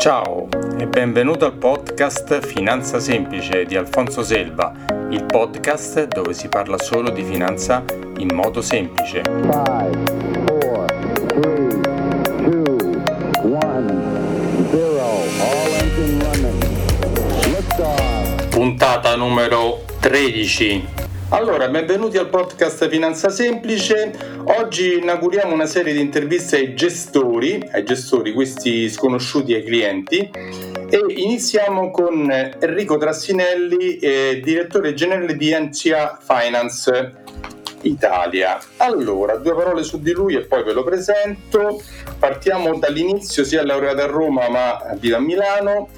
Ciao e benvenuto al podcast Finanza Semplice di Alfonso Selva, il podcast dove si parla solo di finanza in modo semplice. Five, four, three, two, one, Puntata numero 13 allora, benvenuti al podcast Finanza Semplice. Oggi inauguriamo una serie di interviste ai gestori, ai gestori questi sconosciuti ai clienti e iniziamo con Enrico Trassinelli, eh, direttore generale di NCA Finance Italia. Allora, due parole su di lui e poi ve lo presento. Partiamo dall'inizio, sia laureato a Roma ma vive a Milano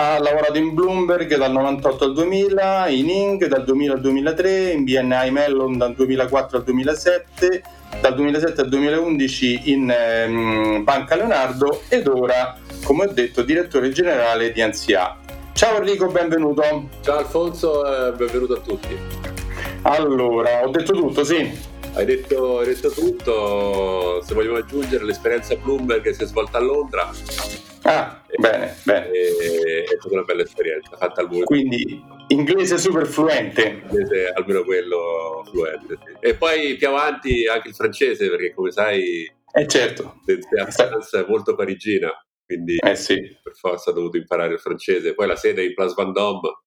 ha lavorato in Bloomberg dal 98 al 2000, in Ing dal 2000 al 2003, in BNI Mellon dal 2004 al 2007, dal 2007 al 2011 in ehm, Banca Leonardo ed ora, come ho detto, direttore generale di Ansia. Ciao Enrico, benvenuto. Ciao Alfonso, eh, benvenuto a tutti. Allora, ho detto tutto, sì? Hai detto, hai detto tutto, se vogliamo aggiungere l'esperienza Bloomberg che si è svolta a Londra, Ah, bene, bene. È stata una bella esperienza, fatta al volo. Quindi inglese super fluente. Inglese almeno quello fluente, sì. E poi più avanti anche il francese, perché come sai... Eh certo. La è molto parigina, quindi eh sì. per forza ho dovuto imparare il francese. Poi la sede è in Place Vendôme,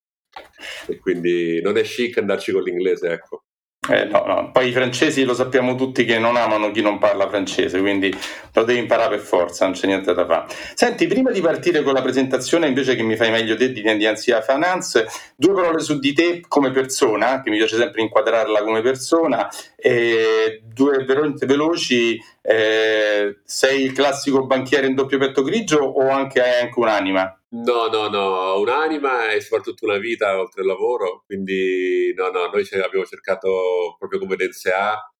e quindi non è chic andarci con l'inglese, ecco. Eh, no, no. Poi i francesi lo sappiamo tutti che non amano chi non parla francese, quindi lo devi imparare per forza, non c'è niente da fare. Senti, prima di partire con la presentazione, invece che mi fai meglio te di, di Anzia Finance, due parole su di te come persona, che mi piace sempre inquadrarla come persona, e due veramente veloci, eh, sei il classico banchiere in doppio petto grigio o anche hai anche un'anima? No, no, no, un'anima e soprattutto una vita oltre il lavoro, quindi no, no, noi abbiamo cercato proprio come DNSA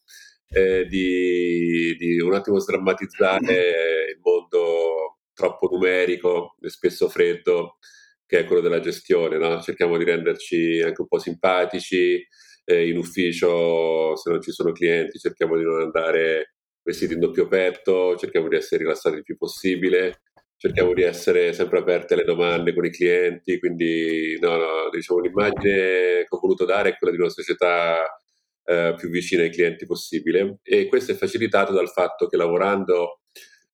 eh, di, di un attimo sdrammatizzare il mondo troppo numerico e spesso freddo che è quello della gestione, no? cerchiamo di renderci anche un po' simpatici, eh, in ufficio se non ci sono clienti cerchiamo di non andare vestiti in doppio petto, cerchiamo di essere rilassati il più possibile cerchiamo di essere sempre aperti alle domande con i clienti, quindi no, no, diciamo, l'immagine che ho voluto dare è quella di una società eh, più vicina ai clienti possibile. E questo è facilitato dal fatto che lavorando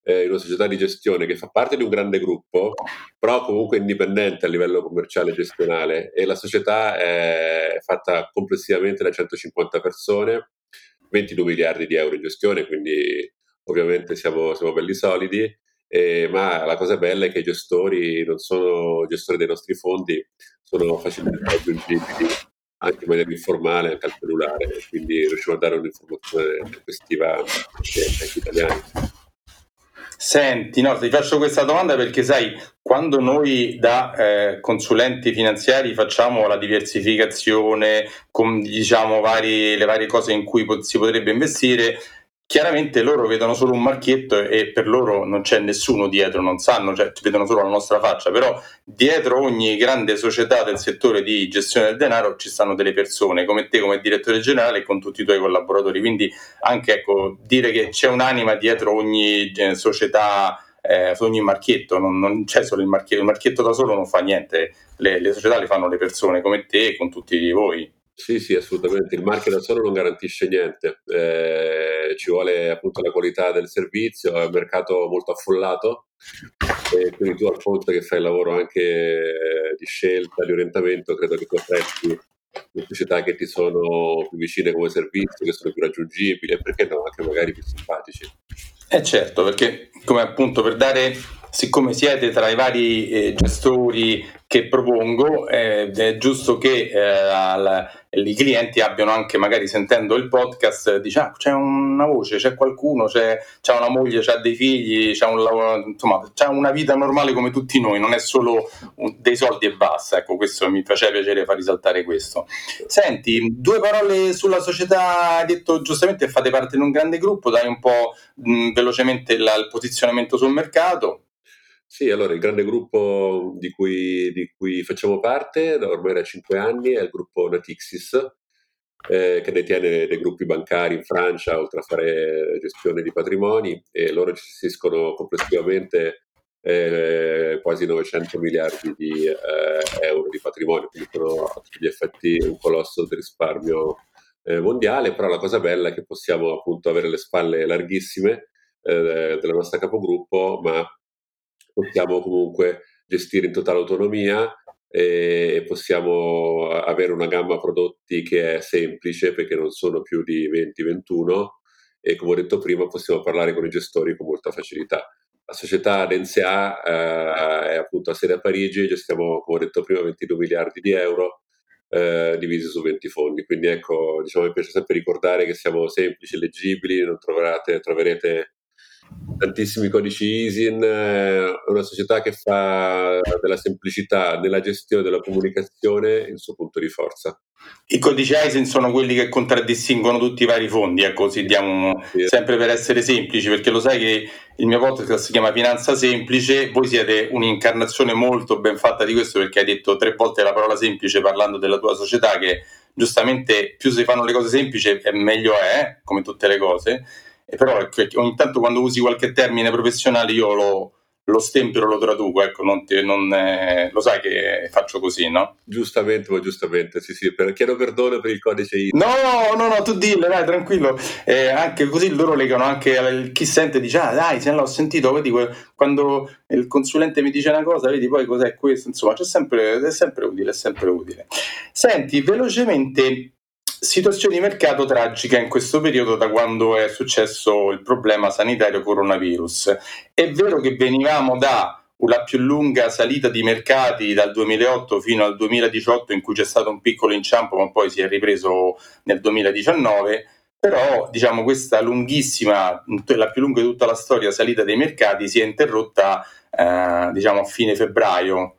eh, in una società di gestione che fa parte di un grande gruppo, però comunque indipendente a livello commerciale e gestionale e la società è fatta complessivamente da 150 persone, 22 miliardi di euro in gestione, quindi ovviamente siamo, siamo belli solidi eh, ma la cosa bella è che i gestori non sono gestori dei nostri fondi, sono facilmente raggiungibili anche in maniera informale, anche al cellulare, quindi riusciamo a dare un'informazione tempestiva agli italiani. Senti, no, ti faccio questa domanda perché sai, quando noi da eh, consulenti finanziari facciamo la diversificazione con diciamo vari, le varie cose in cui si potrebbe investire, chiaramente loro vedono solo un marchietto e per loro non c'è nessuno dietro, non sanno, cioè vedono solo la nostra faccia, però dietro ogni grande società del settore di gestione del denaro ci stanno delle persone, come te come direttore generale e con tutti i tuoi collaboratori, quindi anche ecco, dire che c'è un'anima dietro ogni eh, società eh, ogni marchietto, non, non, c'è solo il marchietto, il marchietto da solo non fa niente, le, le società le fanno le persone come te e con tutti voi. Sì, sì, assolutamente. Il marchio da solo non garantisce niente. Eh, ci vuole appunto la qualità del servizio, è un mercato molto affollato. E quindi tu, Alfonso, che fai il lavoro anche di scelta, di orientamento, credo che apprezzi le società che ti sono più vicine come servizio, che sono più raggiungibili perché no, anche magari più simpatici. Eh certo, perché come appunto per dare siccome siete tra i vari eh, gestori che propongo, eh, è giusto che eh, al, i clienti abbiano anche, magari sentendo il podcast, diciamo ah, c'è una voce, c'è qualcuno, c'è, c'è una moglie, c'ha dei figli, c'è, un lavoro, insomma, c'è una vita normale come tutti noi, non è solo un, dei soldi e basta. Ecco, questo mi faceva piacere far risaltare questo. Senti, due parole sulla società, hai detto giustamente fate parte di un grande gruppo, dai un po' mh, velocemente la, il posizionamento sul mercato. Sì, allora il grande gruppo di cui, di cui facciamo parte da ormai da cinque anni è il gruppo Natixis, eh, che detiene dei gruppi bancari in Francia, oltre a fare gestione di patrimoni, e loro gestiscono complessivamente eh, quasi 900 miliardi di eh, euro di patrimonio, quindi sono a gli effetti un colosso di risparmio eh, mondiale, però la cosa bella è che possiamo appunto avere le spalle larghissime eh, della nostra capogruppo, ma possiamo comunque gestire in totale autonomia e possiamo avere una gamma prodotti che è semplice perché non sono più di 20-21 e come ho detto prima possiamo parlare con i gestori con molta facilità. La società Dense A eh, è appunto a sede a Parigi, gestiamo come ho detto prima 22 miliardi di euro eh, divisi su 20 fondi, quindi ecco diciamo mi piace sempre ricordare che siamo semplici, leggibili, non troverete tantissimi codici ISIN, è una società che fa della semplicità nella gestione della comunicazione il suo punto di forza. I codici ISIN sono quelli che contraddistinguono tutti i vari fondi, ecco, così diamo sì. sempre per essere semplici, perché lo sai che il mio podcast si chiama Finanza Semplice, voi siete un'incarnazione molto ben fatta di questo perché hai detto tre volte la parola semplice parlando della tua società che giustamente più si fanno le cose semplici meglio è, come tutte le cose però ecco, ogni tanto quando usi qualche termine professionale io lo, lo stempero, lo traduco, ecco, non ti, non, eh, lo sai che faccio così, no? Giustamente, ma giustamente, sì, sì, per, chiedo perdono per il codice ISO. No, no, no, tu dillo, dai, tranquillo, eh, anche così loro legano anche chi sente, dice, ah dai, se l'ho sentito, vedi, quando il consulente mi dice una cosa, vedi poi cos'è questo, insomma, c'è sempre, è sempre utile, è sempre utile. Senti, velocemente Situazione di mercato tragica in questo periodo da quando è successo il problema sanitario coronavirus. È vero che venivamo da la più lunga salita di mercati dal 2008 fino al 2018 in cui c'è stato un piccolo inciampo ma poi si è ripreso nel 2019 però diciamo questa lunghissima, la più lunga di tutta la storia salita dei mercati si è interrotta eh, diciamo a fine febbraio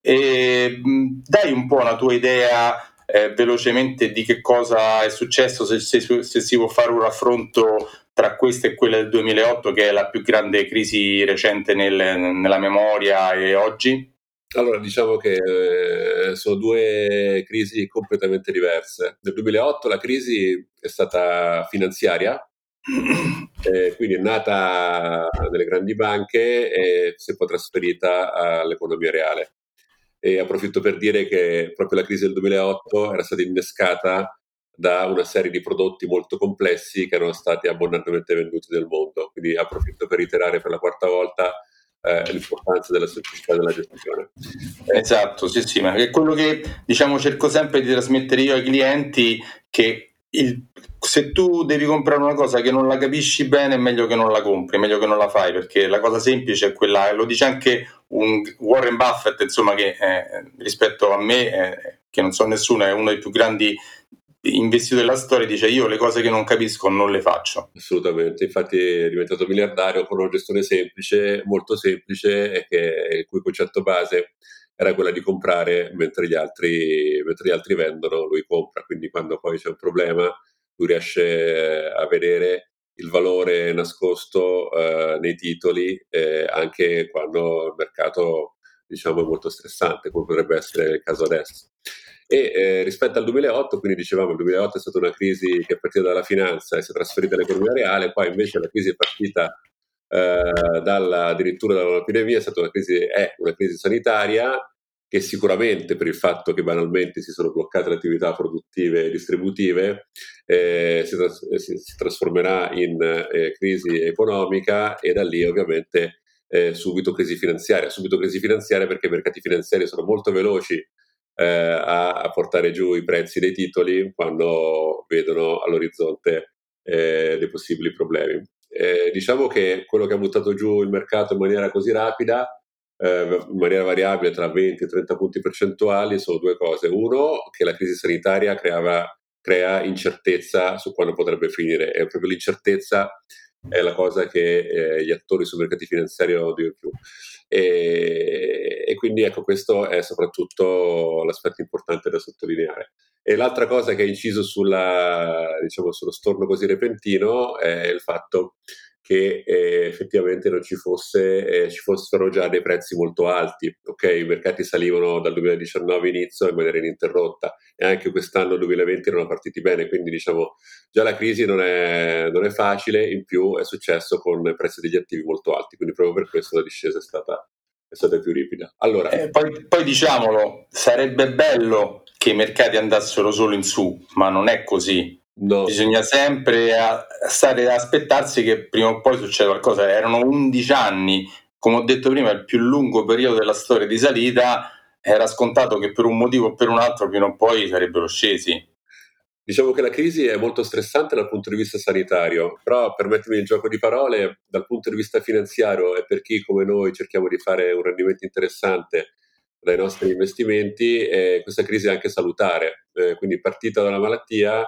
e dai un po' una tua idea eh, velocemente di che cosa è successo, se, se, se, si può fare un raffronto tra questa e quella del 2008, che è la più grande crisi recente nel, nella memoria e oggi? Allora, diciamo che eh, sono due crisi completamente diverse. Nel 2008 la crisi è stata finanziaria, eh, quindi è nata nelle grandi banche e si è poi trasferita all'economia reale e approfitto per dire che proprio la crisi del 2008 era stata innescata da una serie di prodotti molto complessi che erano stati abbondantemente venduti nel mondo. Quindi approfitto per reiterare per la quarta volta eh, l'importanza della semplicità della gestione. Esatto, sì, sì, ma è quello che diciamo cerco sempre di trasmettere io ai clienti che il, se tu devi comprare una cosa che non la capisci bene è meglio che non la compri, è meglio che non la fai perché la cosa semplice è quella, lo dice anche Warren Buffett, insomma, che eh, rispetto a me, eh, che non so nessuno, è uno dei più grandi investitori della storia, dice io le cose che non capisco non le faccio. Assolutamente, infatti è diventato miliardario con una gestione semplice, molto semplice, che il cui concetto base era quella di comprare mentre gli altri, mentre gli altri vendono, lui compra, quindi quando poi c'è un problema lui riesce a vedere il valore nascosto eh, nei titoli eh, anche quando il mercato diciamo, è molto stressante, come potrebbe essere il caso adesso. E eh, rispetto al 2008, quindi dicevamo il 2008 è stata una crisi che è partita dalla finanza e si è trasferita all'economia reale, poi invece la crisi è partita eh, dalla, addirittura dall'epidemia, è stata una crisi, è una crisi sanitaria che sicuramente per il fatto che banalmente si sono bloccate le attività produttive e distributive eh, si, tras- si, si, trasformerà in eh, crisi economica e da lì ovviamente eh, subito crisi finanziaria. Subito crisi finanziaria perché i mercati finanziari sono molto veloci eh, a, a, portare giù i prezzi dei titoli quando vedono all'orizzonte eh, dei possibili problemi. Eh, diciamo che quello che ha buttato giù il mercato in maniera così rapida eh, in maniera variabile tra 20 e 30 punti percentuali sono due cose. Uno, che la crisi sanitaria creava, crea incertezza su quando potrebbe finire e proprio l'incertezza è la cosa che eh, gli attori sui mercati finanziari odiano di più. E, e, quindi ecco, questo è soprattutto l'aspetto importante da sottolineare. E l'altra cosa che ha inciso sulla, diciamo, sullo storno così repentino è il fatto che eh, effettivamente non ci, fosse, eh, ci fossero già dei prezzi molto alti. Ok, i mercati salivano dal 2019 inizio in maniera ininterrotta e anche quest'anno 2020 erano partiti bene, quindi diciamo già la crisi non è, non è facile, in più è successo con prezzi degli attivi molto alti, quindi proprio per questo la discesa è stata è stata più ripida. Allora, eh, poi, poi diciamolo, sarebbe bello che i mercati andassero solo in su, ma non è così. No. Bisogna sempre stare ad aspettarsi che prima o poi succeda qualcosa. Erano 11 anni, come ho detto prima, il più lungo periodo della storia di salita. Era scontato che per un motivo o per un altro prima o poi sarebbero scesi. Diciamo che la crisi è molto stressante dal punto di vista sanitario, però permettimi il gioco di parole, dal punto di vista finanziario e per chi come noi cerchiamo di fare un rendimento interessante dai nostri investimenti, eh, questa crisi è anche salutare. Eh, quindi partita da una malattia,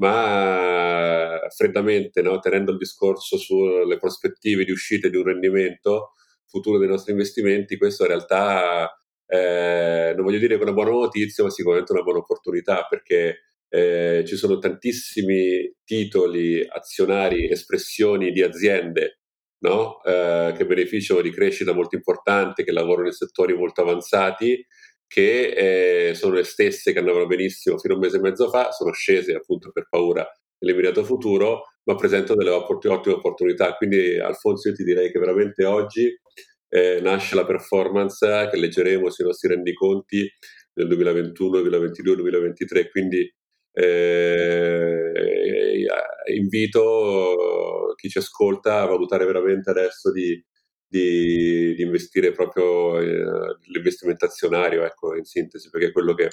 ma freddamente, no? tenendo il discorso sulle prospettive di uscita di un rendimento futuro dei nostri investimenti, questo in realtà eh, non voglio dire che è una buona notizia, ma sicuramente una buona opportunità perché eh, ci sono tantissimi titoli, azionari, espressioni di aziende no? eh, che beneficiano di crescita molto importante, che lavorano in settori molto avanzati che eh, sono le stesse che andavano benissimo fino a un mese e mezzo fa, sono scese appunto per paura dell'immediato futuro, ma presentano delle ottime opportunità. Quindi Alfonso io ti direi che veramente oggi eh, nasce la performance che leggeremo sui nostri rendiconti nel 2021, 2022, 2023, quindi eh, invito chi ci ascolta a valutare veramente adesso di di, di investire proprio eh, l'investimento azionario, ecco, in sintesi, perché è quello che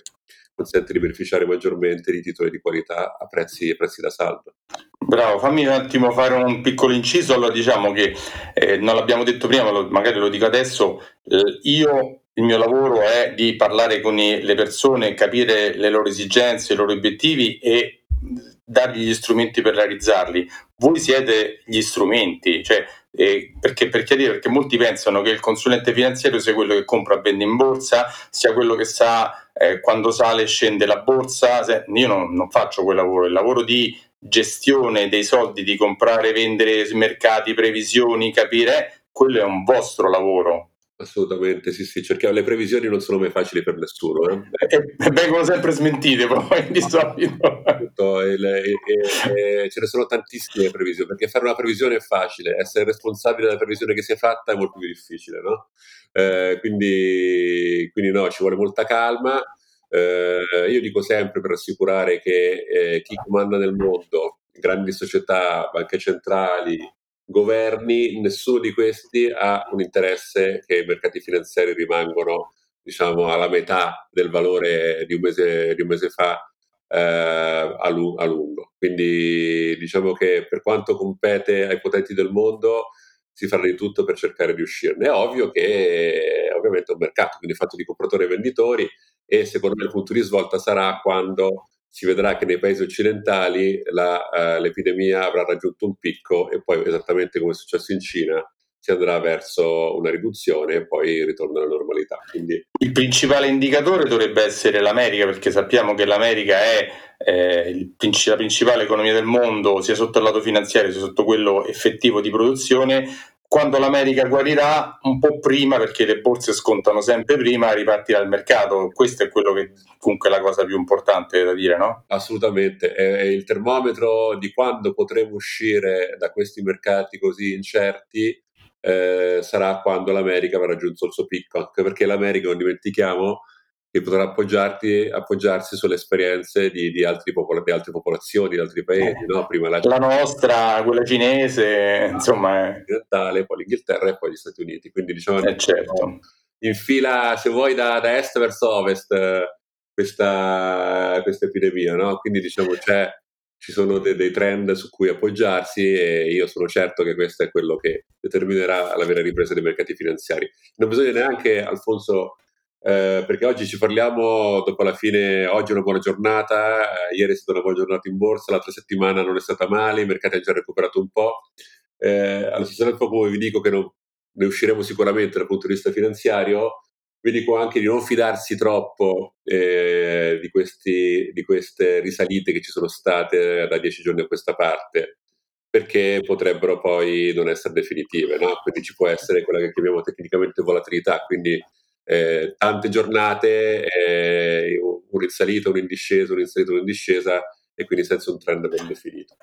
consente di beneficiare maggiormente di titoli di qualità a prezzi, a prezzi da saldo. Bravo, fammi un attimo fare un piccolo inciso. Allora, diciamo che eh, non l'abbiamo detto prima, lo, magari lo dico adesso. Eh, io il mio lavoro è di parlare con i, le persone, capire le loro esigenze, i loro obiettivi e dargli gli strumenti per realizzarli. Voi siete gli strumenti, cioè eh, perché per chiarire, perché molti pensano che il consulente finanziario sia quello che compra e vende in borsa, sia quello che sa eh, quando sale e scende la borsa. Io non, non, faccio quel lavoro, il lavoro di gestione dei soldi, di comprare, vendere sui mercati, previsioni, capire, quello è un vostro lavoro. Assolutamente, sì, sì, cerchiamo. Le previsioni non sono mai facili per nessuno. Eh? E, vengono sempre smentite, poi di solito. E, e, e, ce ne sono tantissime previsioni, perché fare una previsione è facile, essere responsabile della previsione che si è fatta è molto più difficile, no? Eh, quindi, quindi, no, ci vuole molta calma. Eh, io dico sempre per assicurare che eh, chi comanda nel mondo, grandi società, banche centrali, governi, nessuno di questi ha un interesse che i mercati finanziari rimangano diciamo, alla metà del valore di un mese, di un mese fa eh, a, lu- a, lungo. Quindi diciamo che per quanto compete ai potenti del mondo si farà di tutto per cercare di uscirne. È ovvio che ovviamente è un mercato, quindi fatto di compratori e venditori e secondo me il punto di svolta sarà quando si vedrà che nei paesi occidentali la, uh, l'epidemia avrà raggiunto un picco e poi esattamente come è successo in Cina si andrà verso una riduzione e poi ritorno alla normalità. Quindi... Il principale indicatore dovrebbe essere l'America perché sappiamo che l'America è eh, il, la principale economia del mondo sia sotto il lato finanziario sia sotto quello effettivo di produzione quando l'America guarirà un po' prima, perché le borse scontano sempre prima, ripartirà il mercato. Questo è quello che comunque è la cosa più importante da dire, no? Assolutamente. È il termometro di quando potremo uscire da questi mercati così incerti eh, sarà quando l'America avrà raggiunto il suo picco, anche perché l'America, non dimentichiamo, che potrà appoggiarsi sulle esperienze di, di, popolo, di, altre popolazioni, di altri paesi. Eh, no? Prima la... la... nostra, quella cinese, insomma. È... Orientale, poi l'Inghilterra e poi gli Stati Uniti. Quindi diciamo eh, certo. in fila, se vuoi, da, da est verso ovest questa, questa epidemia. No? Quindi diciamo c'è ci sono de- dei trend su cui appoggiarsi e io sono certo che questo è quello che determinerà la vera ripresa dei mercati finanziari. Non bisogna neanche, Alfonso, eh, perché oggi ci parliamo dopo la fine, oggi è una buona giornata, eh, ieri è stata una buona giornata in borsa, l'altra settimana non è stata male, i mercati hanno già recuperato un po'. Eh, allo stesso tempo come vi dico che non, ne usciremo sicuramente dal punto di vista finanziario, vi dico anche di non fidarsi troppo eh, di, questi, di queste risalite che ci sono state da dieci giorni a questa parte, perché potrebbero poi non essere definitive, no? quindi ci può essere quella che chiamiamo tecnicamente volatilità, quindi eh, tante giornate, eh, un in salita, un in discesa, un in salita, un in discesa, e quindi senza un trend ben definito.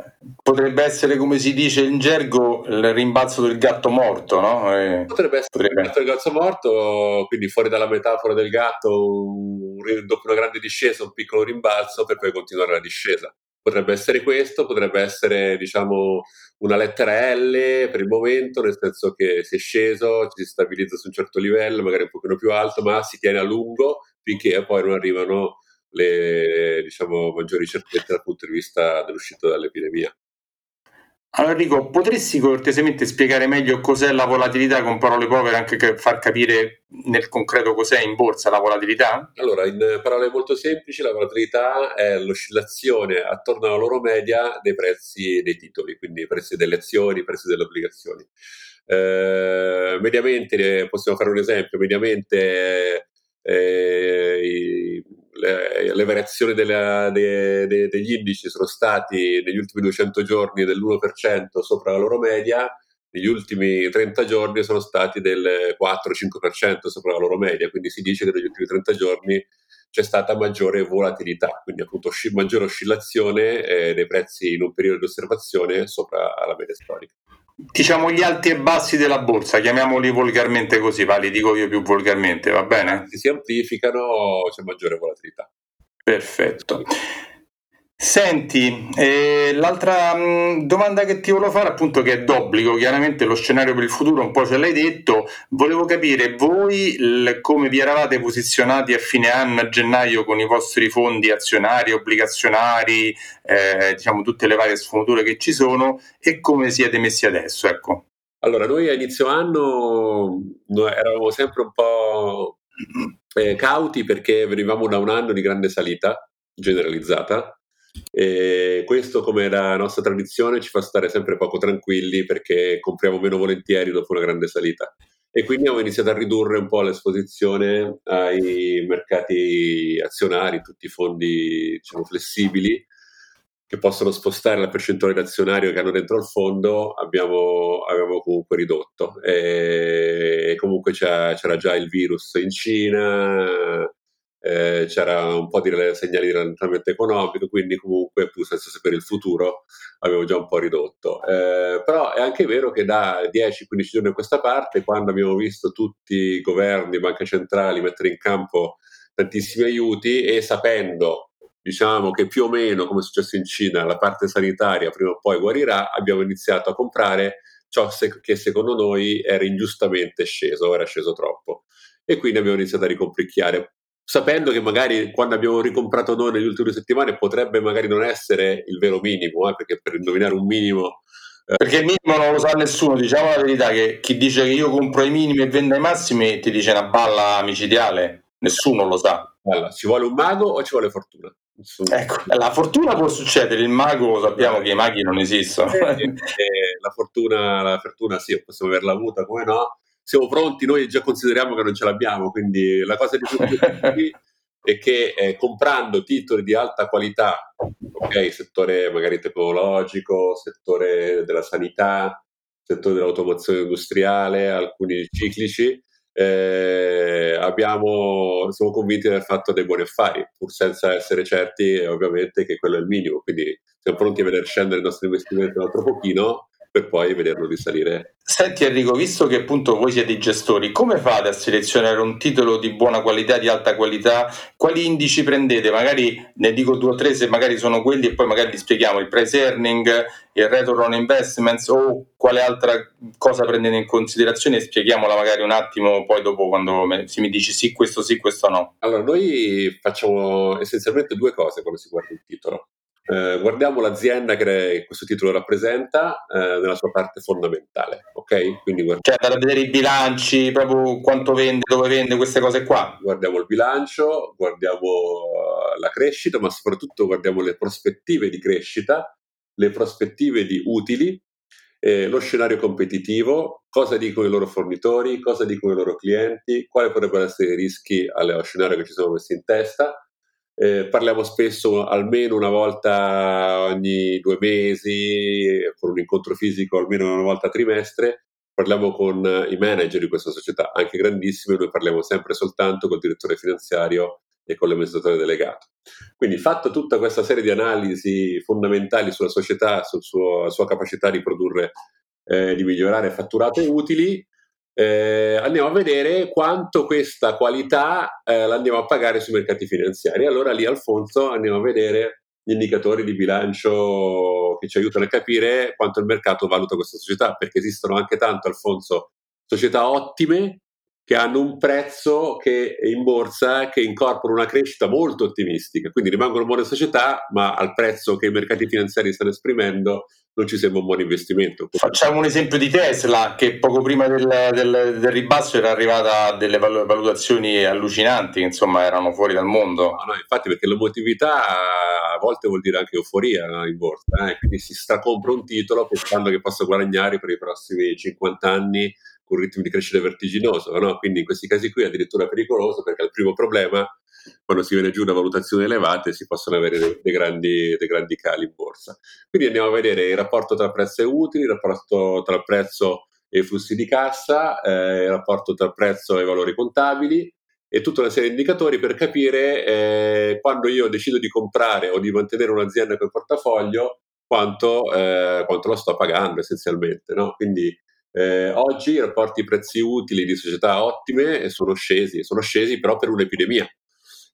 Potrebbe essere, come si dice in gergo, il rimbalzo del gatto morto, no? Eh, potrebbe essere potrebbe... il rimbalzo del gatto morto, quindi fuori dalla metafora del gatto, un, dopo una grande discesa, un piccolo rimbalzo per poi continuare la discesa. Potrebbe essere questo, potrebbe essere, diciamo, una lettera L per il momento, nel senso che si è sceso, ci si stabilizza su un certo livello, magari un pochino più alto, ma si tiene a lungo finché poi non arrivano le diciamo, maggiori certezze dal punto di vista dell'uscita dall'epidemia. Allora Enrico, potresti cortesemente spiegare meglio cos'è la volatilità con parole povere, anche per far capire nel concreto cos'è in borsa la volatilità? Allora, in parole molto semplici, la volatilità è l'oscillazione attorno alla loro media dei prezzi dei titoli, quindi i prezzi delle azioni, i prezzi delle obbligazioni. Eh, mediamente, possiamo fare un esempio, mediamente eh, le, le, variazioni della, de, de, degli indici sono stati negli ultimi 200 giorni dell'1% sopra la loro media, negli ultimi 30 giorni sono stati del 4-5% sopra la loro media, quindi si dice che negli ultimi 30 giorni c'è stata maggiore volatilità, quindi appunto osci- maggiore oscillazione eh, dei prezzi in un periodo di osservazione sopra la media storica diciamo gli alti e bassi della borsa, chiamiamoli volgarmente così, va, li dico io più volgarmente, va bene? Si amplificano, c'è maggiore volatilità. Perfetto. Senti, eh, l'altra mh, mm, domanda che ti volevo fare, appunto, che è d'obbligo, chiaramente lo scenario per il futuro un po' ce l'hai detto, volevo capire voi l- come vi eravate posizionati a fine anno, a gennaio, con i vostri fondi azionari, obbligazionari, eh, diciamo tutte le varie sfumature che ci sono e come siete messi adesso, ecco. Allora, noi a inizio anno eravamo sempre un po' eh, cauti perché venivamo da un anno di grande salita generalizzata e questo, come la nostra tradizione, ci fa stare sempre poco tranquilli perché compriamo meno volentieri dopo una grande salita. E quindi abbiamo iniziato a ridurre un po' l'esposizione ai mercati azionari, tutti i fondi diciamo, flessibili che possono spostare la percentuale d'azionario che hanno dentro il fondo, abbiamo, abbiamo comunque ridotto. E, comunque c'era, c'era già il virus in Cina, eh, c'era un po' di segnali di rallentamento economico, quindi comunque, pur senza sapere il futuro, avevo già un po' ridotto. Eh, però è anche vero che da 10-15 giorni a questa parte, quando abbiamo visto tutti i governi, banche centrali mettere in campo tantissimi aiuti e sapendo diciamo che più o meno, come è successo in Cina, la parte sanitaria prima o poi guarirà, abbiamo iniziato a comprare ciò che secondo noi era ingiustamente sceso, era sceso troppo. E quindi abbiamo iniziato a ricompricchiare sapendo che magari quando abbiamo ricomprato noi negli ultimi settimane potrebbe magari non essere il vero minimo, eh, perché per indovinare un minimo... Eh... Perché il minimo non lo sa nessuno, diciamo la verità che chi dice che io compro i minimi e vendo ai massimi ti dice una balla micidiale, nessuno lo sa. Allora, ci vuole un mago o ci vuole fortuna? Nessuno. Ecco, la fortuna può succedere, il mago sappiamo che i maghi non esistono. Eh, eh, la, fortuna, la fortuna sì, possiamo averla avuta, come no? Siamo pronti, noi già consideriamo che non ce l'abbiamo, quindi la cosa di più è che eh, comprando titoli di alta qualità, ok, settore magari tecnologico, settore della sanità, settore dell'automazione industriale, alcuni ciclici, eh, abbiamo, siamo convinti del fatto dei buoni affari, pur senza essere certi ovviamente che quello è il minimo, quindi siamo pronti a vedere scendere i nostri investimenti un altro pochino, per poi vederlo risalire. Senti Enrico, visto che appunto voi siete i gestori, come fate a selezionare un titolo di buona qualità, di alta qualità? Quali indici prendete? Magari ne dico due o tre se magari sono quelli e poi magari li spieghiamo, il price earning, il return on investments o quale altra cosa prendete in considerazione e spieghiamola magari un attimo poi dopo quando si mi dici sì, questo sì, questo no. Allora, noi facciamo essenzialmente due cose quando si guarda il titolo. Eh, guardiamo l'azienda che questo titolo rappresenta eh, nella sua parte fondamentale, ok? Quindi guardiamo... Cioè, andare a vedere i bilanci, proprio quanto vende, dove vende, queste cose qua. Guardiamo il bilancio, guardiamo uh, la crescita, ma soprattutto guardiamo le prospettive di crescita, le prospettive di utili, eh, lo scenario competitivo, cosa dicono i loro fornitori, cosa dicono i loro clienti, quali potrebbero essere i rischi allo scenario che ci siamo messi in testa eh, parliamo spesso almeno una volta ogni due mesi, con un incontro fisico almeno una volta a trimestre, parliamo con i manager di questa società, anche grandissime, noi parliamo sempre soltanto col direttore finanziario e con l'amministratore delegato. Quindi fatto tutta questa serie di analisi fondamentali sulla società, sulla sua capacità di produrre, eh, di migliorare fatturato e utili, eh, andiamo a vedere quanto questa qualità eh, l'andiamo a pagare sui mercati finanziari. Allora lì Alfonso andiamo a vedere gli indicatori di bilancio che ci aiutano a capire quanto il mercato valuta questa società, perché esistono anche tanto, Alfonso, società ottime che hanno un prezzo che in borsa che incorpora una crescita molto ottimistica, quindi rimangono buone società, ma al prezzo che i mercati finanziari stanno esprimendo non ci sembra un buon investimento. Facciamo un esempio di Tesla che poco prima del, del, del ribasso era arrivata a delle valutazioni allucinanti, insomma erano fuori dal mondo. No, no, infatti perché l'emotività a volte vuol dire anche euforia no, in borsa, eh? quindi si stracompra un titolo pensando che possa guadagnare per i prossimi 50 anni con ritmo di crescita vertiginoso, no? quindi in questi casi qui è addirittura pericoloso perché il primo problema quando si viene giù da valutazioni elevate si possono avere dei, dei, grandi, dei, grandi, cali in borsa. Quindi andiamo a vedere il rapporto tra prezzo e utili, il rapporto tra prezzo e flussi di cassa, eh, il rapporto tra prezzo e valori contabili e tutta una serie di indicatori per capire eh, quando io decido di comprare o di mantenere un'azienda con portafoglio quanto, eh, quanto lo sto pagando essenzialmente. No? Quindi eh, oggi i rapporti prezzi utili di società ottime sono scesi, sono scesi però per un'epidemia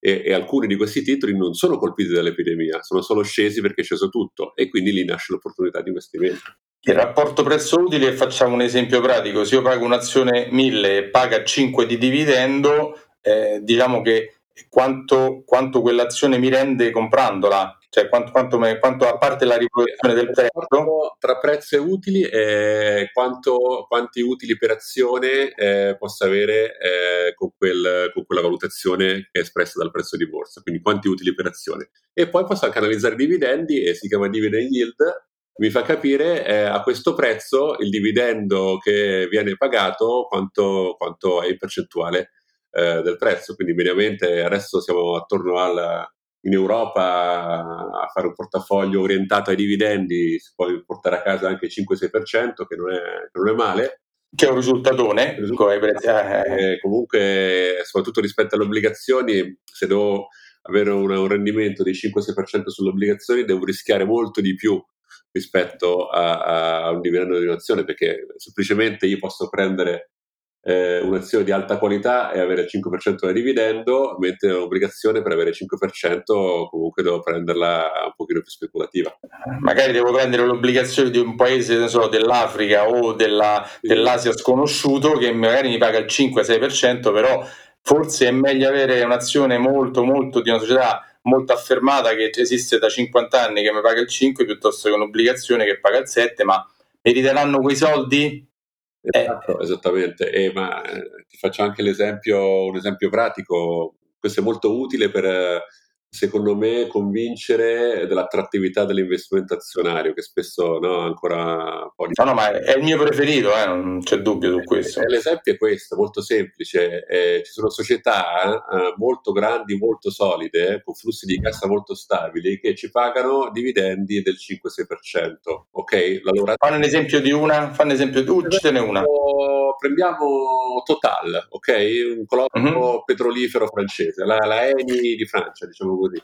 e, e, alcuni di questi titoli non sono colpiti dall'epidemia, sono solo scesi perché è sceso tutto e quindi lì nasce l'opportunità di investimento. Il rapporto prezzo utile, facciamo un esempio pratico, se io pago un'azione 1000 e paga 5 di dividendo, eh, diciamo che quanto, quanto quell'azione mi rende comprandola cioè quanto, quanto, quanto a parte la riproduzione del prezzo. tra prezzo e utili eh, quanto, quanti utili per azione eh, possa avere eh, con, quel, con, quella valutazione che è espressa dal prezzo di borsa. Quindi quanti utili per azione. E poi posso anche analizzare i dividendi e si chiama dividend yield. Mi fa capire eh, a questo prezzo il dividendo che viene pagato quanto, quanto è in percentuale eh, del prezzo. Quindi mediamente adesso siamo attorno al in Europa a fare un portafoglio orientato ai dividendi si può portare a casa anche 5-6%, che non è, che non è male. Che è un risultatone. Eh, eh. Comunque, soprattutto rispetto alle obbligazioni, se devo avere un, un rendimento di 5-6% sulle obbligazioni, devo rischiare molto di più rispetto a, a un dividendo di un'azione, perché semplicemente io posso prendere eh, un'azione di alta qualità e avere il 5% da dividendo, mentre l'obbligazione per avere il 5% comunque devo prenderla un pochino più speculativa. Magari devo prendere l'obbligazione di un paese so, dell'Africa o della, dell'Asia sconosciuto che magari mi paga il 5-6%, però forse è meglio avere un'azione molto molto di una società molto affermata che esiste da 50 anni che mi paga il 5 piuttosto che un'obbligazione che paga il 7, ma meriteranno quei soldi? Esatto, eh. esattamente. Eh, ma ti faccio anche l'esempio, un esempio pratico. Questo è molto utile per secondo me, convincere dell'attrattività dell'investimento azionario, che spesso no, ancora un po' di... No, no, ma è il mio preferito, eh, non c'è dubbio su questo. Eh, l'esempio è questo, molto semplice. Eh, ci sono società eh, molto grandi, molto solide, con flussi di cassa molto stabili, che ci pagano dividendi del 5-6%. Ok? Loro... Fanno un esempio di una, fanno un esempio di una, citene una. Prendiamo Total, ok? Un colosso uh-huh. petrolifero francese, la, la Eni di Francia, diciamo così,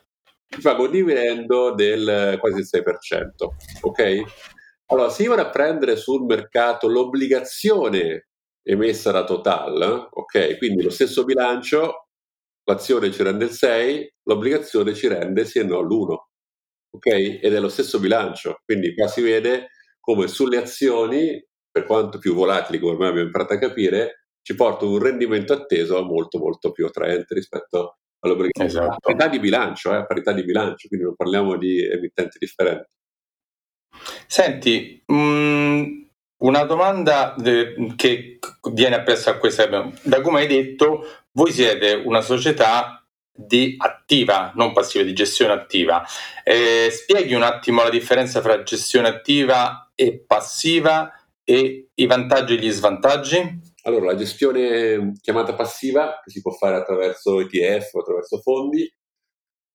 ti pago un dividendo del quasi il 6%. Ok? Allora, se io vado a prendere sul mercato l'obbligazione emessa da Total, ok? Quindi lo stesso bilancio, l'azione ci rende il 6, l'obbligazione ci rende sì e no l'1, ok? Ed è lo stesso bilancio. Quindi qua si vede come sulle azioni, per quanto più volatili, come abbiamo imparato a capire, ci porta un rendimento atteso molto molto più attraente rispetto all'obbligazione. Esatto. Parità di bilancio, eh, parità di bilancio, quindi non parliamo di emittenti differenti. Senti, mh, mm, una domanda de- che viene appresso a questa, da come hai detto, voi siete una società di attiva, non passiva, di gestione attiva. Eh, spieghi un attimo la differenza tra gestione attiva e passiva e i vantaggi e gli svantaggi? Allora, la gestione chiamata passiva, che si può fare attraverso ETF o attraverso fondi,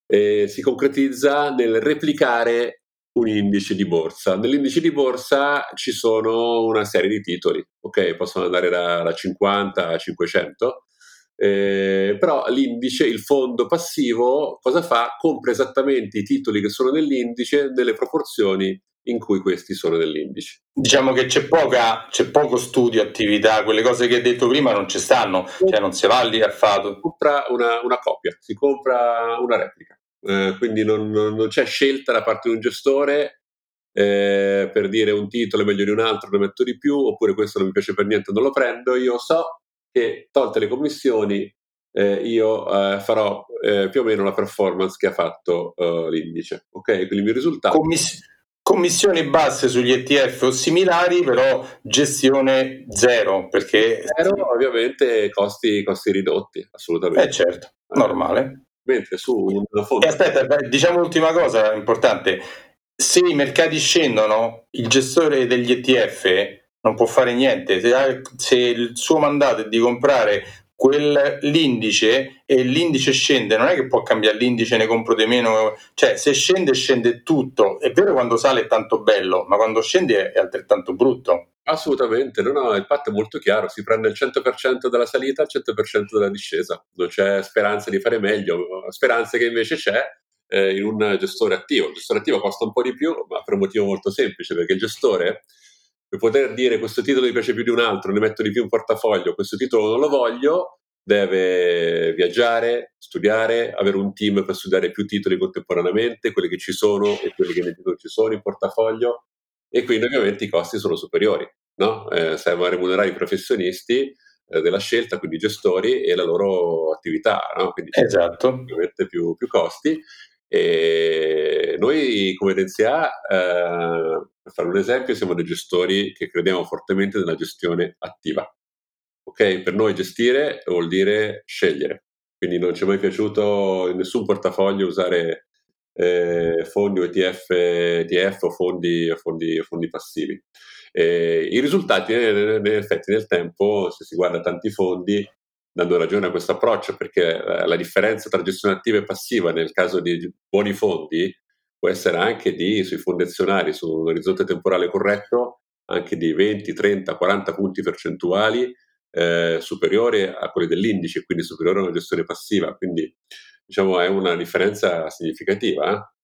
eh, si concretizza nel replicare un indice di borsa. Nell'indice di borsa ci sono una serie di titoli, ok? Possono andare da, da 50 a 500 Eh, però l'indice, il fondo passivo, cosa fa? Compra esattamente i titoli che sono nell'indice nelle proporzioni in cui questi sono nell'indice. Diciamo che c'è, poca, c'è poco studio, attività, quelle cose che hai detto prima non ci stanno, cioè non si va lì a. Si compra una, una copia, si compra una replica, eh, quindi non, non, c'è scelta da parte di un gestore eh, per dire un titolo è meglio di un altro, ne metto di più, oppure questo non mi piace per niente, non lo prendo. Io so che tolte le commissioni eh, io eh, farò eh, più o meno la performance che ha fatto eh, l'indice. Ok, quindi il mio risultato. Commiss- commissioni basse sugli ETF o similari, però gestione zero, perché... Zero, ovviamente costi, costi ridotti, assolutamente. Eh certo, normale. Mentre su un fondo... E aspetta, diciamo l'ultima cosa importante. Se i mercati scendono, il gestore degli ETF non può fare niente. Se, se il suo mandato è di comprare quell'indice e l'indice scende, non è che può cambiare l'indice, ne compro di meno, cioè se scende scende tutto, è vero quando sale è tanto bello, ma quando scende è altrettanto brutto. Assolutamente, no, no, il patto è molto chiaro, si prende il 100% della salita, il 100% della discesa, non c'è speranza di fare meglio, speranza che invece c'è eh, in un gestore attivo. Il gestore attivo costa un po' di più, ma per un motivo molto semplice, perché il gestore per poter dire questo titolo mi piace più di un altro, ne metto di più in portafoglio, questo titolo non lo voglio, deve viaggiare, studiare, avere un team per studiare più titoli contemporaneamente, quelli che ci sono e quelli che non ci sono in portafoglio e quindi ovviamente i costi sono superiori. No? Eh, servono a remunerare i professionisti eh, della scelta, quindi i gestori e la loro attività, no? quindi esatto. ovviamente più, più costi e noi come DNCA, eh, per fare un esempio, siamo dei gestori che crediamo fortemente nella gestione attiva. Ok, per noi gestire vuol dire scegliere, quindi non ci è mai piaciuto in nessun portafoglio usare eh, fondi o ETF, ETF o fondi, fondi, fondi passivi. Eh, I risultati, in effetti, nel tempo, se si guarda tanti fondi, dando ragione a questo approccio, perché eh, la differenza tra gestione attiva e passiva nel caso di buoni fondi può essere anche di, sui fondi azionari, su un orizzonte temporale corretto, anche di 20, 30, 40 punti percentuali eh, superiori a quelli dell'indice, quindi superiore a una gestione passiva. Quindi diciamo è una differenza significativa. Eh?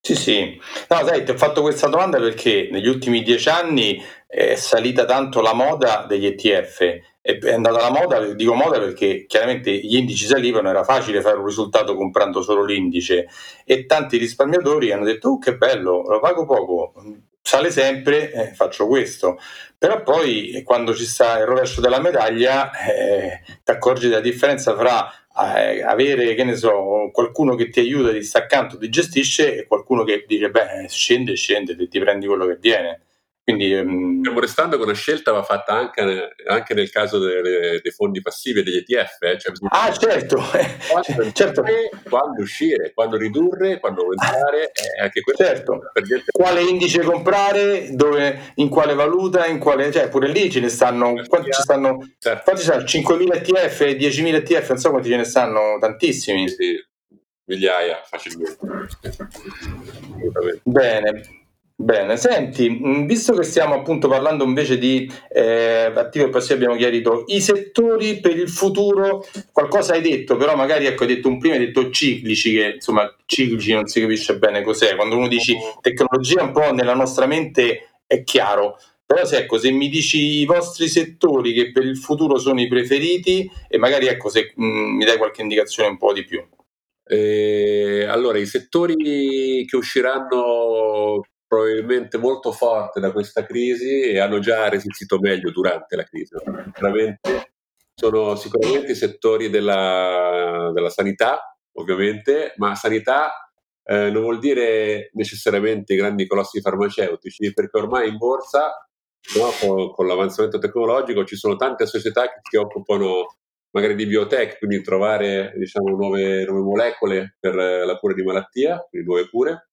Sì, sì. No, sai, ti ho fatto questa domanda perché negli ultimi dieci anni è salita tanto la moda degli ETF è andata la moda, dico moda perché chiaramente gli indici salivano, era facile fare un risultato comprando solo l'indice e tanti risparmiatori hanno detto oh che bello, lo pago poco, sale sempre, eh, faccio questo. Però poi quando ci sta il rovescio della medaglia eh, ti accorgi della differenza fra eh, avere, che ne so, qualcuno che ti aiuta, ti sta accanto, ti gestisce e qualcuno che dice beh scende, scende, ti prendi quello che viene. Quindi, um... Stiamo restando con una scelta va fatta anche, anche nel caso delle, dei fondi passivi e degli ETF. Eh? Cioè, ah, certo. Quando, certo. quando uscire, quando ridurre, quando aumentare. Eh, anche questo certo. Gente... Quale indice comprare, dove, in quale valuta, in quale... Cioè, pure lì ce ne stanno... Quanti ci stanno? Certo. Quanti sono? 5.000 ETF, 10.000 ETF, non so quanti ce ne stanno, tantissimi. Sì, migliaia facilmente. Bene. Bene, senti, mm, visto che stiamo appunto parlando invece di eh, attivo e passivo, abbiamo chiarito i settori per il futuro, qualcosa hai detto, però magari ecco, hai detto un prima, hai detto ciclici, che insomma ciclici non si capisce bene cos'è, quando uno dici tecnologia un po' nella nostra mente è chiaro, però se, ecco, se mi dici i vostri settori che per il futuro sono i preferiti e magari ecco, se mh, mm, mi dai qualche indicazione un po' di più. Eh, allora, i settori che usciranno probabilmente molto forte da questa crisi e hanno già resistito meglio durante la crisi. Veramente sono sicuramente i settori della, della sanità, ovviamente, ma sanità eh, non vuol dire necessariamente i grandi colossi farmaceutici, perché ormai in borsa, no, con, con, l'avanzamento tecnologico, ci sono tante società che si occupano magari di biotech, quindi trovare diciamo, nuove, nuove molecole per la cura di malattia, quindi nuove cure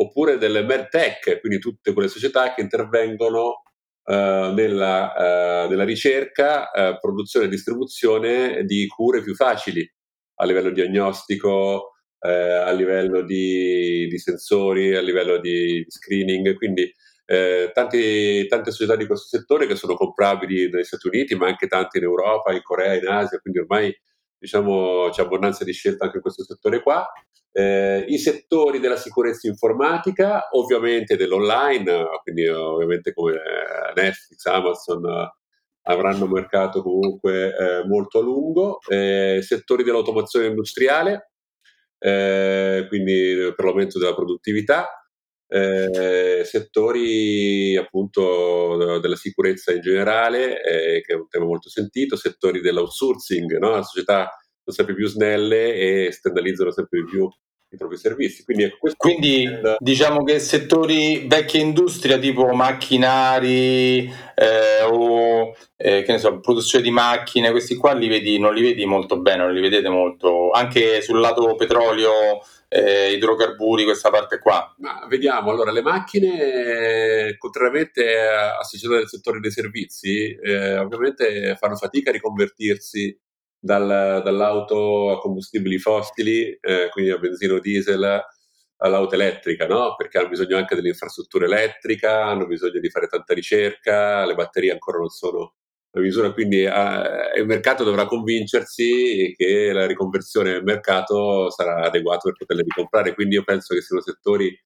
oppure delle medtech, quindi tutte quelle società che intervengono uh, nella, uh, nella, ricerca, uh, produzione e distribuzione di cure più facili a livello diagnostico, a livello di, di, sensori, a livello di screening, quindi tanti, tante società di questo settore che sono comprabili negli Stati Uniti, ma anche tante in Europa, in Corea, in Asia, quindi ormai diciamo, c'è abbondanza di scelta anche in questo settore qua. Eh, I settori della sicurezza informatica, ovviamente dell'online, quindi ovviamente come Netflix, Amazon, avranno un mercato comunque eh, molto a lungo, eh, settori dell'automazione industriale, eh, quindi per l'aumento della produttività, eh, settori appunto della sicurezza in generale, eh, che è un tema molto sentito, settori dell'outsourcing, no? la società sono sempre più snelle e standardizzano sempre di più i propri servizi. Quindi, ecco, Quindi è... diciamo che settori vecchia industria tipo macchinari eh, o eh, che ne so, produzione di macchine, questi qua li vedi, non li vedi molto bene, non li vedete molto, anche sul lato petrolio, eh, idrocarburi, questa parte qua. Ma vediamo, allora le macchine, contrariamente a società del settore dei servizi, eh, ovviamente fanno fatica a riconvertirsi dal, dall'auto a combustibili fossili, eh, quindi a benzina o diesel, all'auto elettrica, no? Perché hanno bisogno anche dell'infrastruttura elettrica, hanno bisogno di fare tanta ricerca, le batterie ancora non sono a misura, quindi eh, il mercato dovrà convincersi che la riconversione del mercato sarà adeguata per poterle ricomprare, quindi io penso che siano settori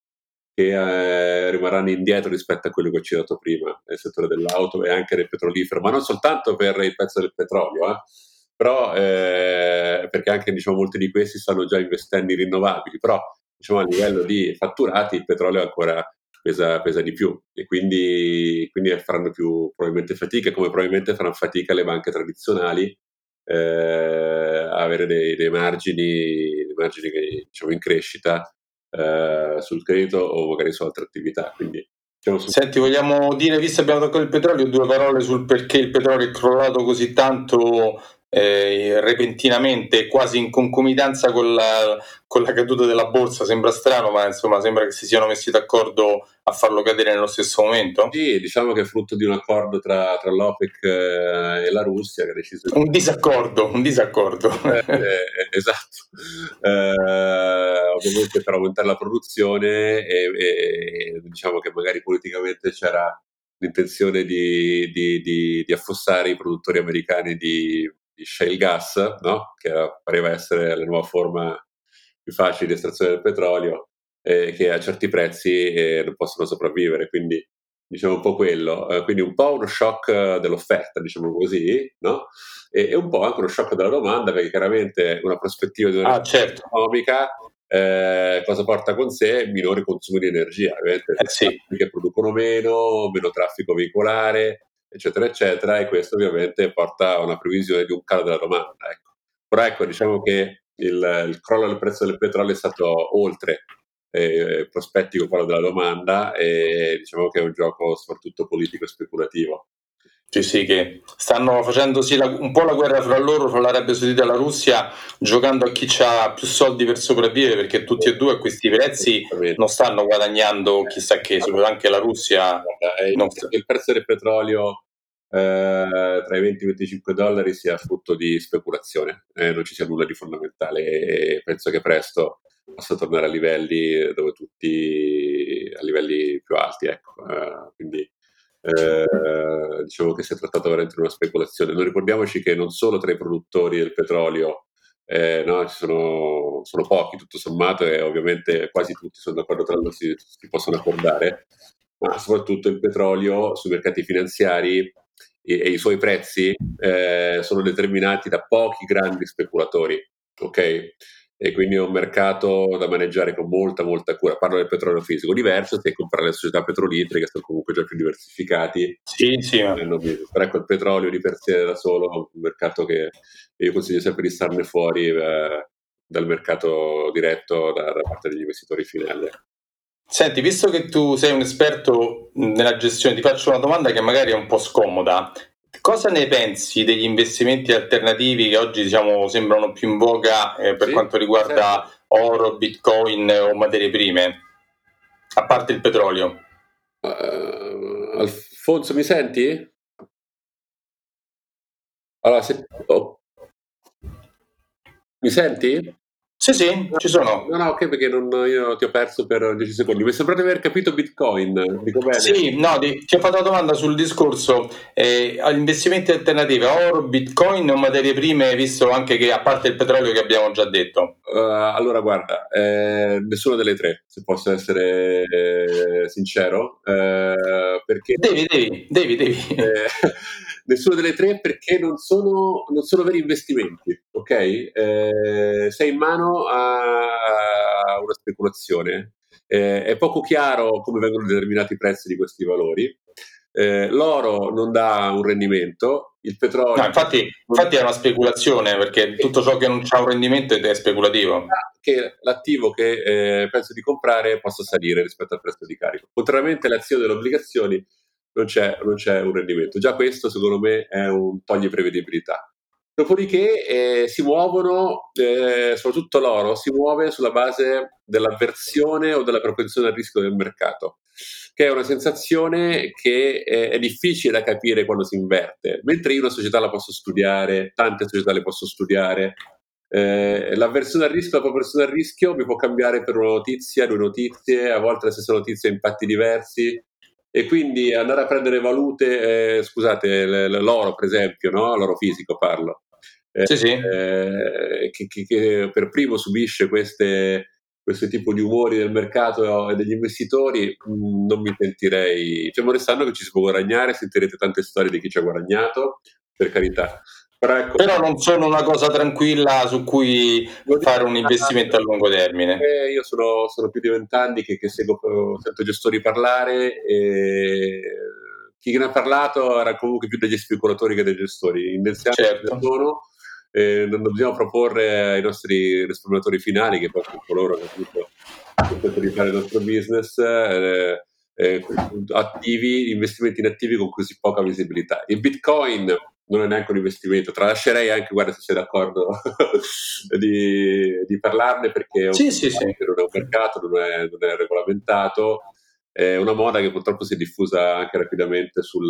che eh, rimarranno indietro rispetto a quello che ho citato prima, nel settore dell'auto e anche del petrolifero, ma non soltanto per il pezzo del petrolio, eh però eh, perché anche diciamo, molti di questi stanno già investendo in rinnovabili, però diciamo, a livello di fatturati il petrolio ancora pesa, pesa di più e quindi, quindi, faranno più probabilmente fatica, come probabilmente faranno fatica le banche tradizionali eh, a avere dei, dei margini, dei margini diciamo, in crescita eh, sul credito o magari su altre attività. Quindi, diciamo. Senti, vogliamo dire, visto che abbiamo toccato il petrolio, due parole sul perché il petrolio è crollato così tanto eh, repentinamente, quasi in concomitanza con la, con la, caduta della borsa. Sembra strano, ma insomma sembra che si siano messi d'accordo a farlo cadere nello stesso momento. Sì, diciamo che è frutto di un accordo tra, tra l'OPEC eh, e la Russia che ha deciso di... Un disaccordo, un disaccordo. Eh, eh, esatto. Eh, ovviamente per aumentare la produzione e, e, diciamo che magari politicamente c'era l'intenzione di, di, di, di affossare i produttori americani di, di shale gas, no? che pareva essere la nuova forma più facile di estrazione del petrolio, eh, che a certi prezzi eh, non possono sopravvivere. Quindi diciamo un po' quello, eh, quindi un po' uno shock dell'offerta, diciamo così, no? e, e, un po' anche uno shock della domanda, perché chiaramente una prospettiva di una ah, certo. economica eh, cosa porta con sé? Minori consumi di energia, ovviamente, eh, sì. che producono meno, meno traffico veicolare, eccetera, eccetera, e questo ovviamente porta a una previsione di un calo della domanda. Ecco. Però ecco, diciamo che il, il crollo del prezzo del petrolio è stato oltre eh, prospettico quello della domanda e diciamo che è un gioco soprattutto politico e speculativo. Sì, sì, che stanno facendosi la, un po' la guerra fra loro, fra l'Arabia Saudita e la Russia, giocando a chi ha più soldi per sopravvivere, perché tutti e due a questi prezzi non stanno guadagnando chissà che, anche la Russia. Non sta... Il prezzo del petrolio eh, tra i 20 e i 25 dollari sia frutto di speculazione, eh, non ci sia nulla di fondamentale e penso che presto possa tornare a livelli dove tutti a livelli più alti. Ecco. Uh, quindi eh, diciamo che si è trattato veramente di una speculazione. Noi ricordiamoci che non solo tra i produttori del petrolio eh, no, sono, sono, pochi tutto sommato e ovviamente quasi tutti sono d'accordo tra loro, si, si possono accordare, ma soprattutto il petrolio sui mercati finanziari e, e i suoi prezzi eh, sono determinati da pochi grandi speculatori. ok? e quindi è un mercato da maneggiare con molta molta cura. Parlo del petrolio fisico, diverso se comprare le società petrolifere che sono comunque già più diversificati. Sì, sì. Però ecco, il petrolio di per sé da solo è un mercato che io consiglio sempre di starne fuori eh, dal mercato diretto da, da, parte degli investitori finali. Senti, visto che tu sei un esperto nella gestione, ti faccio una domanda che magari è un po' scomoda. Cosa ne pensi degli investimenti alternativi che oggi diciamo, sembrano più in voga eh, per sì, quanto riguarda certo. oro, bitcoin o materie prime, a parte il petrolio? Uh, Alfonso, mi senti? Allora, se... oh. Mi senti? Sì, sì, ci sono. No, no, ok, perché non, io ti ho perso per 10 secondi. Mi sembra di aver capito Bitcoin. Dico bene. Sì, no, ti, ti ho fatto una domanda sul discorso eh, investimenti alternativi, oro, Bitcoin o materie prime, visto anche che a parte il petrolio che abbiamo già detto. Uh, allora, guarda, eh, nessuna delle tre, se posso essere eh, sincero. Eh, perché... Devi, devi, devi, devi. Nessuna delle tre perché non sono, non sono veri investimenti, ok? Eh, sei in mano a una speculazione. Eh, è poco chiaro come vengono determinati i prezzi di questi valori. Eh, l'oro non dà un rendimento, il petrolio... No, infatti, infatti, è una speculazione perché tutto ciò che non ha un rendimento è speculativo. Che l'attivo che eh, penso di comprare possa salire rispetto al prezzo di carico. Contrariamente alle azioni delle obbligazioni non c'è, non c'è un rendimento. Già questo secondo me è un togli prevedibilità. Dopodiché eh, si muovono, eh, soprattutto l'oro, si muove sulla base dell'avversione o della propensione al rischio del mercato, che è una sensazione che è, è difficile da capire quando si inverte. Mentre io una società la posso studiare, tante società le posso studiare, eh, l'avversione al rischio, la propensione al rischio mi può cambiare per una notizia, due notizie, a volte la stessa notizia ha impatti diversi, e quindi andare a prendere valute, eh, scusate, l'oro per esempio, no? l'oro fisico parlo, eh, sì, sì. Eh, che, che, che, per primo subisce queste, questo tipo di umori del mercato e degli investitori, mh, mm, non mi sentirei, fermo restando che ci si può guadagnare, sentirete tante storie di chi ci ha guadagnato, per carità, però, ecco, Però, non sono una cosa tranquilla su cui fare un investimento a lungo termine. Eh, io sono, sono, più di vent'anni che, che seguo, sento gestori parlare e chi ne ha parlato era comunque più degli speculatori che dei gestori. Iniziamo certo. sono, eh, non dobbiamo proporre ai nostri risparmiatori finali, che poi sono coloro che appunto di fare il nostro business, eh, eh, attivi, investimenti in attivi con così poca visibilità. Il Bitcoin non è neanche un investimento. Tralascerei anche, guarda se sei d'accordo, di, di, parlarne perché è un, sì, sì, sì. non è un mercato, non è, non è, regolamentato, è una moda che purtroppo si è diffusa anche rapidamente sul,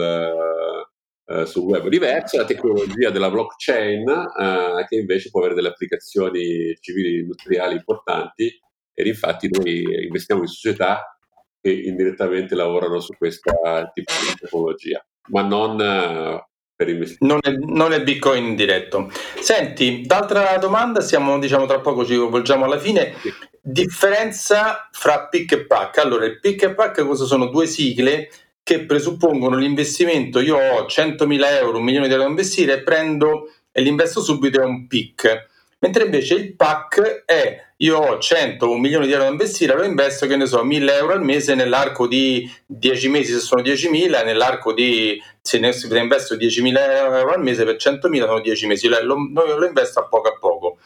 uh, sul web. Diversa è la tecnologia della blockchain uh, che invece può avere delle applicazioni civili e industriali importanti ed infatti noi investiamo in società che indirettamente lavorano su questa tipo di tecnologia, ma non uh, per investire. Non è, non è Bitcoin diretto. Senti, d'altra domanda, siamo diciamo tra poco ci volgiamo alla fine. Sì. Differenza fra pick e pack. Allora, il pick e pack cosa sono? Due sigle che presuppongono l'investimento. Io ho 100.000 euro, un milione di euro da investire, prendo e l'investo subito, è un pick mentre invece il PAC è io ho 100 o un milione di euro da investire, lo investo, che ne so, 1000 euro al mese nell'arco di 10 mesi se sono 10.000, nell'arco di, se ne investo 10.000 euro al mese per 100.000 sono 10 mesi, lo, lo, lo investo a poco a poco.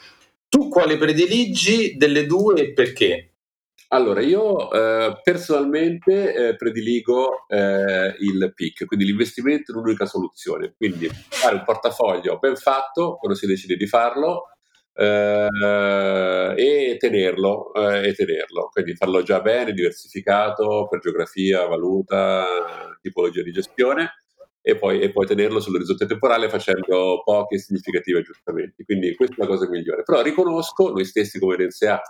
Tu quale prediligi delle due e perché? Allora, io eh, personalmente eh, prediligo eh, il PIC, quindi l'investimento è un'unica soluzione. Quindi fare un portafoglio ben fatto quando si decide di farlo, eh, e, tenerlo, eh, e tenerlo, quindi farlo già bene, diversificato per geografia, valuta, tipologia di gestione e poi, e poi tenerlo sull'orizzonte temporale facendo pochi significativi aggiustamenti. Quindi questa è la cosa migliore. Però riconosco, noi stessi come NSA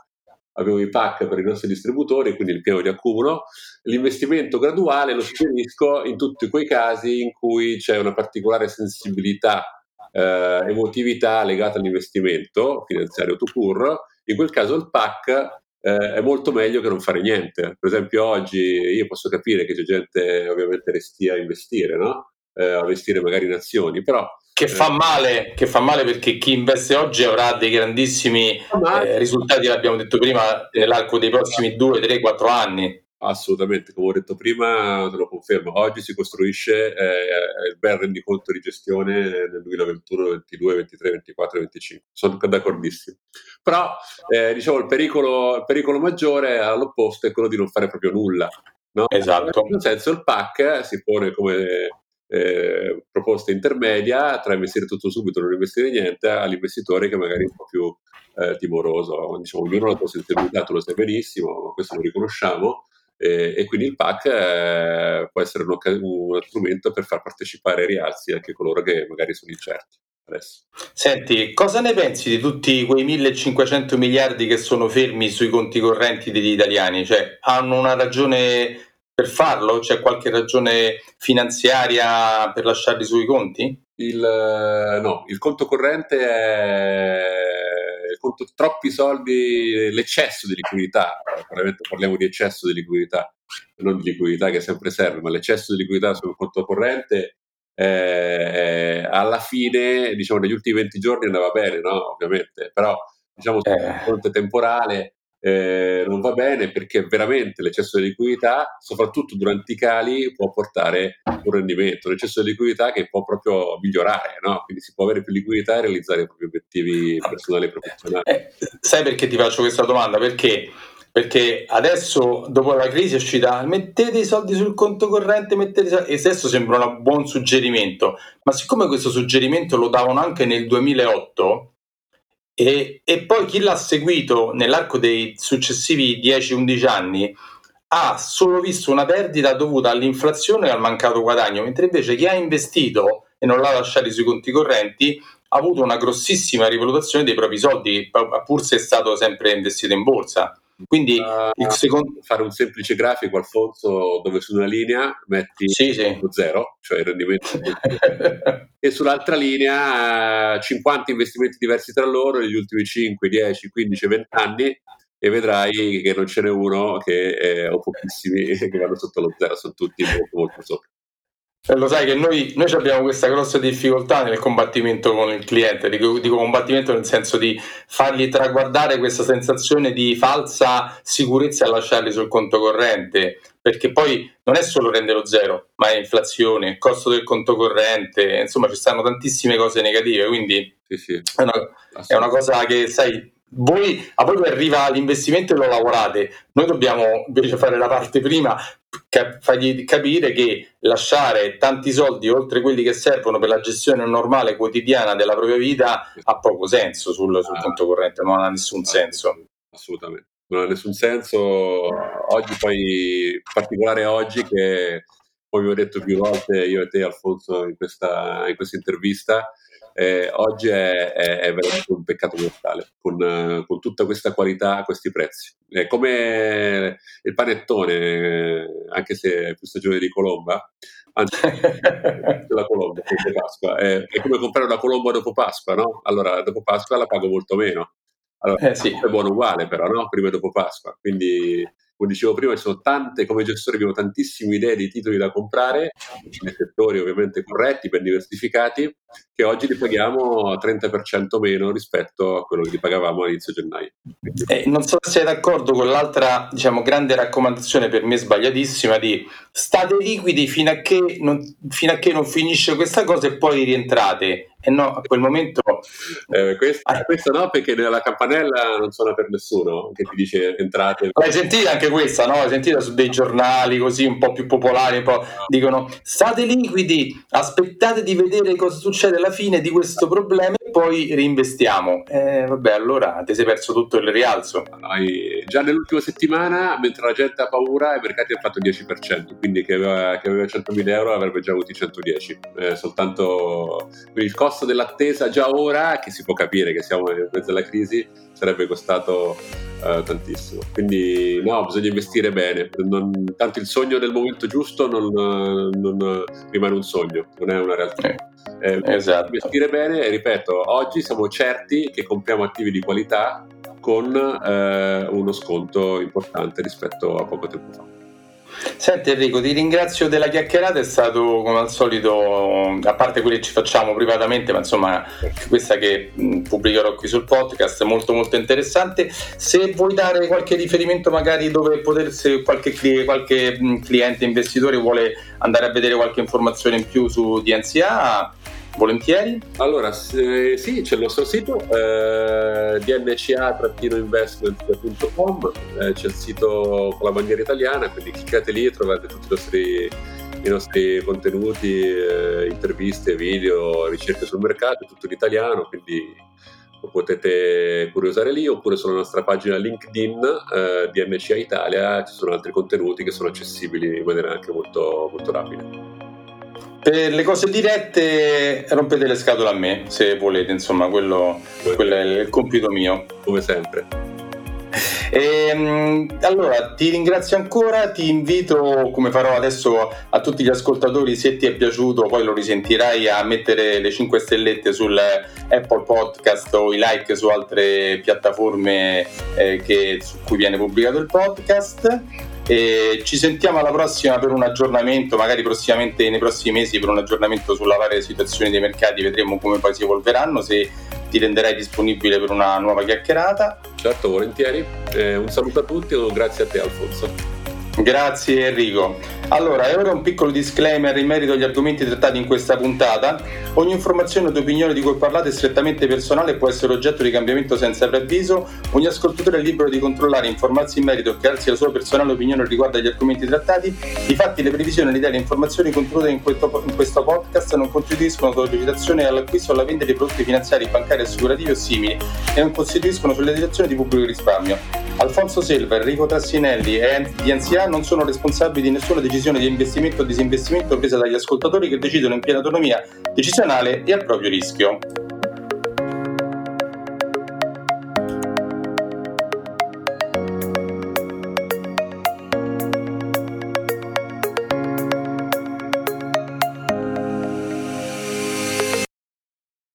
abbiamo i pack per i nostri distributori, quindi il piano di accumulo, l'investimento graduale lo suggerisco in tutti quei casi in cui c'è una particolare sensibilità eh, emotività legata all'investimento finanziario to cure, in quel caso il PAC eh, è molto meglio che non fare niente. Per esempio oggi io posso capire che c'è gente ovviamente restia a investire, no? Eh, a investire magari in azioni, però che fa eh, male, che fa male perché chi investe oggi avrà dei grandissimi eh, risultati, l'abbiamo detto prima, nell'arco dei prossimi 2, 3, 4 anni. Assolutamente, come ho detto prima, te lo confermo, oggi si costruisce eh, il bel rendiconto di gestione nel 2021, 22, 23, 24 25. Sono d'accordissimo. Però eh, diciamo il pericolo, il pericolo, maggiore all'opposto è quello di non fare proprio nulla. No? Esatto. In un senso il PAC si pone come eh, proposta intermedia tra investire tutto subito e non investire niente all'investitore che magari è un po' più eh, timoroso. Diciamo, ognuno la sua sensibilità, tu lo sai benissimo, questo lo riconosciamo e, e quindi il PAC eh, può essere uno, uno strumento per far partecipare ai rialzi anche coloro che magari sono incerti. adesso. Senti, cosa ne pensi di tutti quei 1500 miliardi che sono fermi sui conti correnti degli italiani? Cioè, hanno una ragione per farlo? C'è qualche ragione finanziaria per lasciarli sui conti? Il, no, il conto corrente è conto, troppi soldi, l'eccesso di liquidità, probabilmente parliamo di eccesso di liquidità, non di liquidità che sempre serve, ma l'eccesso di liquidità sul conto corrente eh, alla fine, diciamo, negli ultimi 20 giorni andava bene, no? Ovviamente, però diciamo sul eh. fronte temporale eh, non va bene perché veramente l'eccesso di liquidità, soprattutto durante i cali, può portare un rendimento, l'eccesso di liquidità che può proprio migliorare, no? quindi si può avere più liquidità e realizzare i propri obiettivi personali e professionali. Eh, sai perché ti faccio questa domanda? Perché perché adesso dopo la crisi è uscita mettete i soldi sul conto corrente mettete i soldi, e adesso sembra un buon suggerimento ma siccome questo suggerimento lo davano anche nel 2008 e, e poi chi l'ha seguito nell'arco dei successivi 10-11 anni ha solo visto una perdita dovuta all'inflazione e al mancato guadagno mentre invece chi ha investito e non l'ha lasciato sui conti correnti ha avuto una grossissima rivalutazione dei propri soldi pur se è stato sempre investito in borsa quindi uh, il secondo... fare un semplice grafico, Alfonso, dove su una linea metti sì, sì. lo zero, cioè il rendimento, e sull'altra linea 50 investimenti diversi tra loro negli ultimi 5, 10, 15, 20 anni e vedrai che non ce n'è uno che, è, o pochissimi che vanno sotto lo zero, sono tutti molto, molto sopra. Eh, lo sai che noi, noi, abbiamo questa grossa difficoltà nel combattimento con il cliente, dico, dico, combattimento nel senso di fargli traguardare questa sensazione di falsa sicurezza a lasciarli sul conto corrente, perché poi non è solo rendere lo zero, ma è inflazione, costo del conto corrente, insomma ci stanno tantissime cose negative, quindi sì, sì. È, una, è una cosa che sai voi, a voi arriva l'investimento e lo lavorate, noi dobbiamo invece fare la parte prima, cap- fargli capire che lasciare tanti soldi oltre quelli che servono per la gestione normale quotidiana della propria vita ha poco senso sul, sul ah, conto corrente, non ha nessun senso. Assolutamente, non ha nessun senso. Oggi poi, in particolare oggi che come vi ho detto più volte io e te Alfonso in questa, in questa intervista, eh, oggi è, è, è, veramente un peccato mortale con, con, tutta questa qualità a questi prezzi. È come il panettone, anche se è più stagione di colomba, anzi, la colomba dopo Pasqua, è, è, come comprare una colomba dopo Pasqua, no? Allora, dopo Pasqua la pago molto meno. Allora, eh sì. è buono uguale però, no? Prima e dopo Pasqua. Quindi come dicevo prima, ci sono tante, come gestori abbiamo tantissime idee di titoli da comprare, nei settori ovviamente corretti, ben diversificati, che oggi li paghiamo 30% meno rispetto a quello che li pagavamo all'inizio gennaio. Eh, non so se sei d'accordo con l'altra diciamo, grande raccomandazione, per me sbagliatissima, di state liquidi fino a, che non, fino a che non finisce questa cosa e poi rientrate. E no, a quel momento... Eh, questo, ah. questo, no, perché nella campanella non suona per nessuno, che ti dice entrate... L'hai sentita anche questa, no? L'hai sentita su dei giornali così un po' più popolari, un po'... dicono state liquidi, aspettate di vedere cosa succede alla fine di questo problema e poi reinvestiamo. Eh, vabbè, allora ti sei perso tutto il rialzo. Noi, già nell'ultima settimana, mentre la gente ha paura, i mercati hanno fatto 10%, quindi che aveva, che aveva 100.000 euro avrebbe già avuto i 110. Eh, soltanto il costo dell'attesa già ora, che si può capire che siamo in mezzo alla crisi, sarebbe costato uh, tantissimo. Quindi no, bisogna investire bene. Non, tanto il sogno nel momento giusto non, non, rimane un sogno, non è una realtà. Eh, eh esatto. Investire bene e ripeto, oggi siamo certi che compriamo attivi di qualità con eh, uno sconto importante rispetto a poco tempo fa. Senti Enrico, ti ringrazio della chiacchierata, è stato come al solito, a parte quelle che ci facciamo privatamente, ma insomma questa che pubblicherò qui sul podcast, molto molto interessante. Se vuoi dare qualche riferimento magari dove potersi, qualche, qualche cliente investitore vuole andare a vedere qualche informazione in più su DNCA, volentieri? Allora, se, sì, c'è il nostro sito eh, dnca-investment.com, eh, c'è il sito con la bandiera italiana, quindi cliccate lì e trovate tutti i nostri, i nostri contenuti, eh, interviste, video, ricerche sul mercato, tutto in italiano, quindi lo potete curiosare lì oppure sulla nostra pagina LinkedIn eh, DNCA Italia ci sono altri contenuti che sono accessibili in maniera anche molto, molto rapida. Per le cose dirette rompete le scatole a me, se volete, insomma, quello, quello è il compito mio. Come sempre. E, ehm, allora ti ringrazio ancora, ti invito come farò adesso a tutti gli ascoltatori se ti è piaciuto poi lo risentirai a mettere le 5 stellette sul Apple Podcast o i like su altre piattaforme eh, che, su cui viene pubblicato il podcast. E ci sentiamo alla prossima per un aggiornamento, magari prossimamente nei prossimi mesi per un aggiornamento sulla varia situazione dei mercati, vedremo come poi si evolveranno, se ti renderai disponibile per una nuova chiacchierata. Certo, volentieri. Eh, un saluto a tutti e grazie a te Alfonso. Grazie Enrico. Allora, e ora un piccolo disclaimer in merito agli argomenti trattati in questa puntata. Ogni informazione o opinione di cui parlate è strettamente personale e può essere oggetto di cambiamento senza preavviso. Ogni ascoltatore è libero di controllare, informarsi in merito e crearsi la sua personale opinione riguardo agli argomenti trattati. Difatti, le previsioni, le idee e le informazioni contenute in questo, in questo podcast non contribuiscono alla sollecitazione all'acquisto o alla vendita di prodotti finanziari, bancari, assicurativi o simili e non costituiscono sulle direzioni di pubblico risparmio. Alfonso Selva, Enrico Tassinelli e di NCA non sono responsabili di nessuna decisione di investimento o disinvestimento presa dagli ascoltatori che decidono in piena autonomia decisionale e al proprio rischio.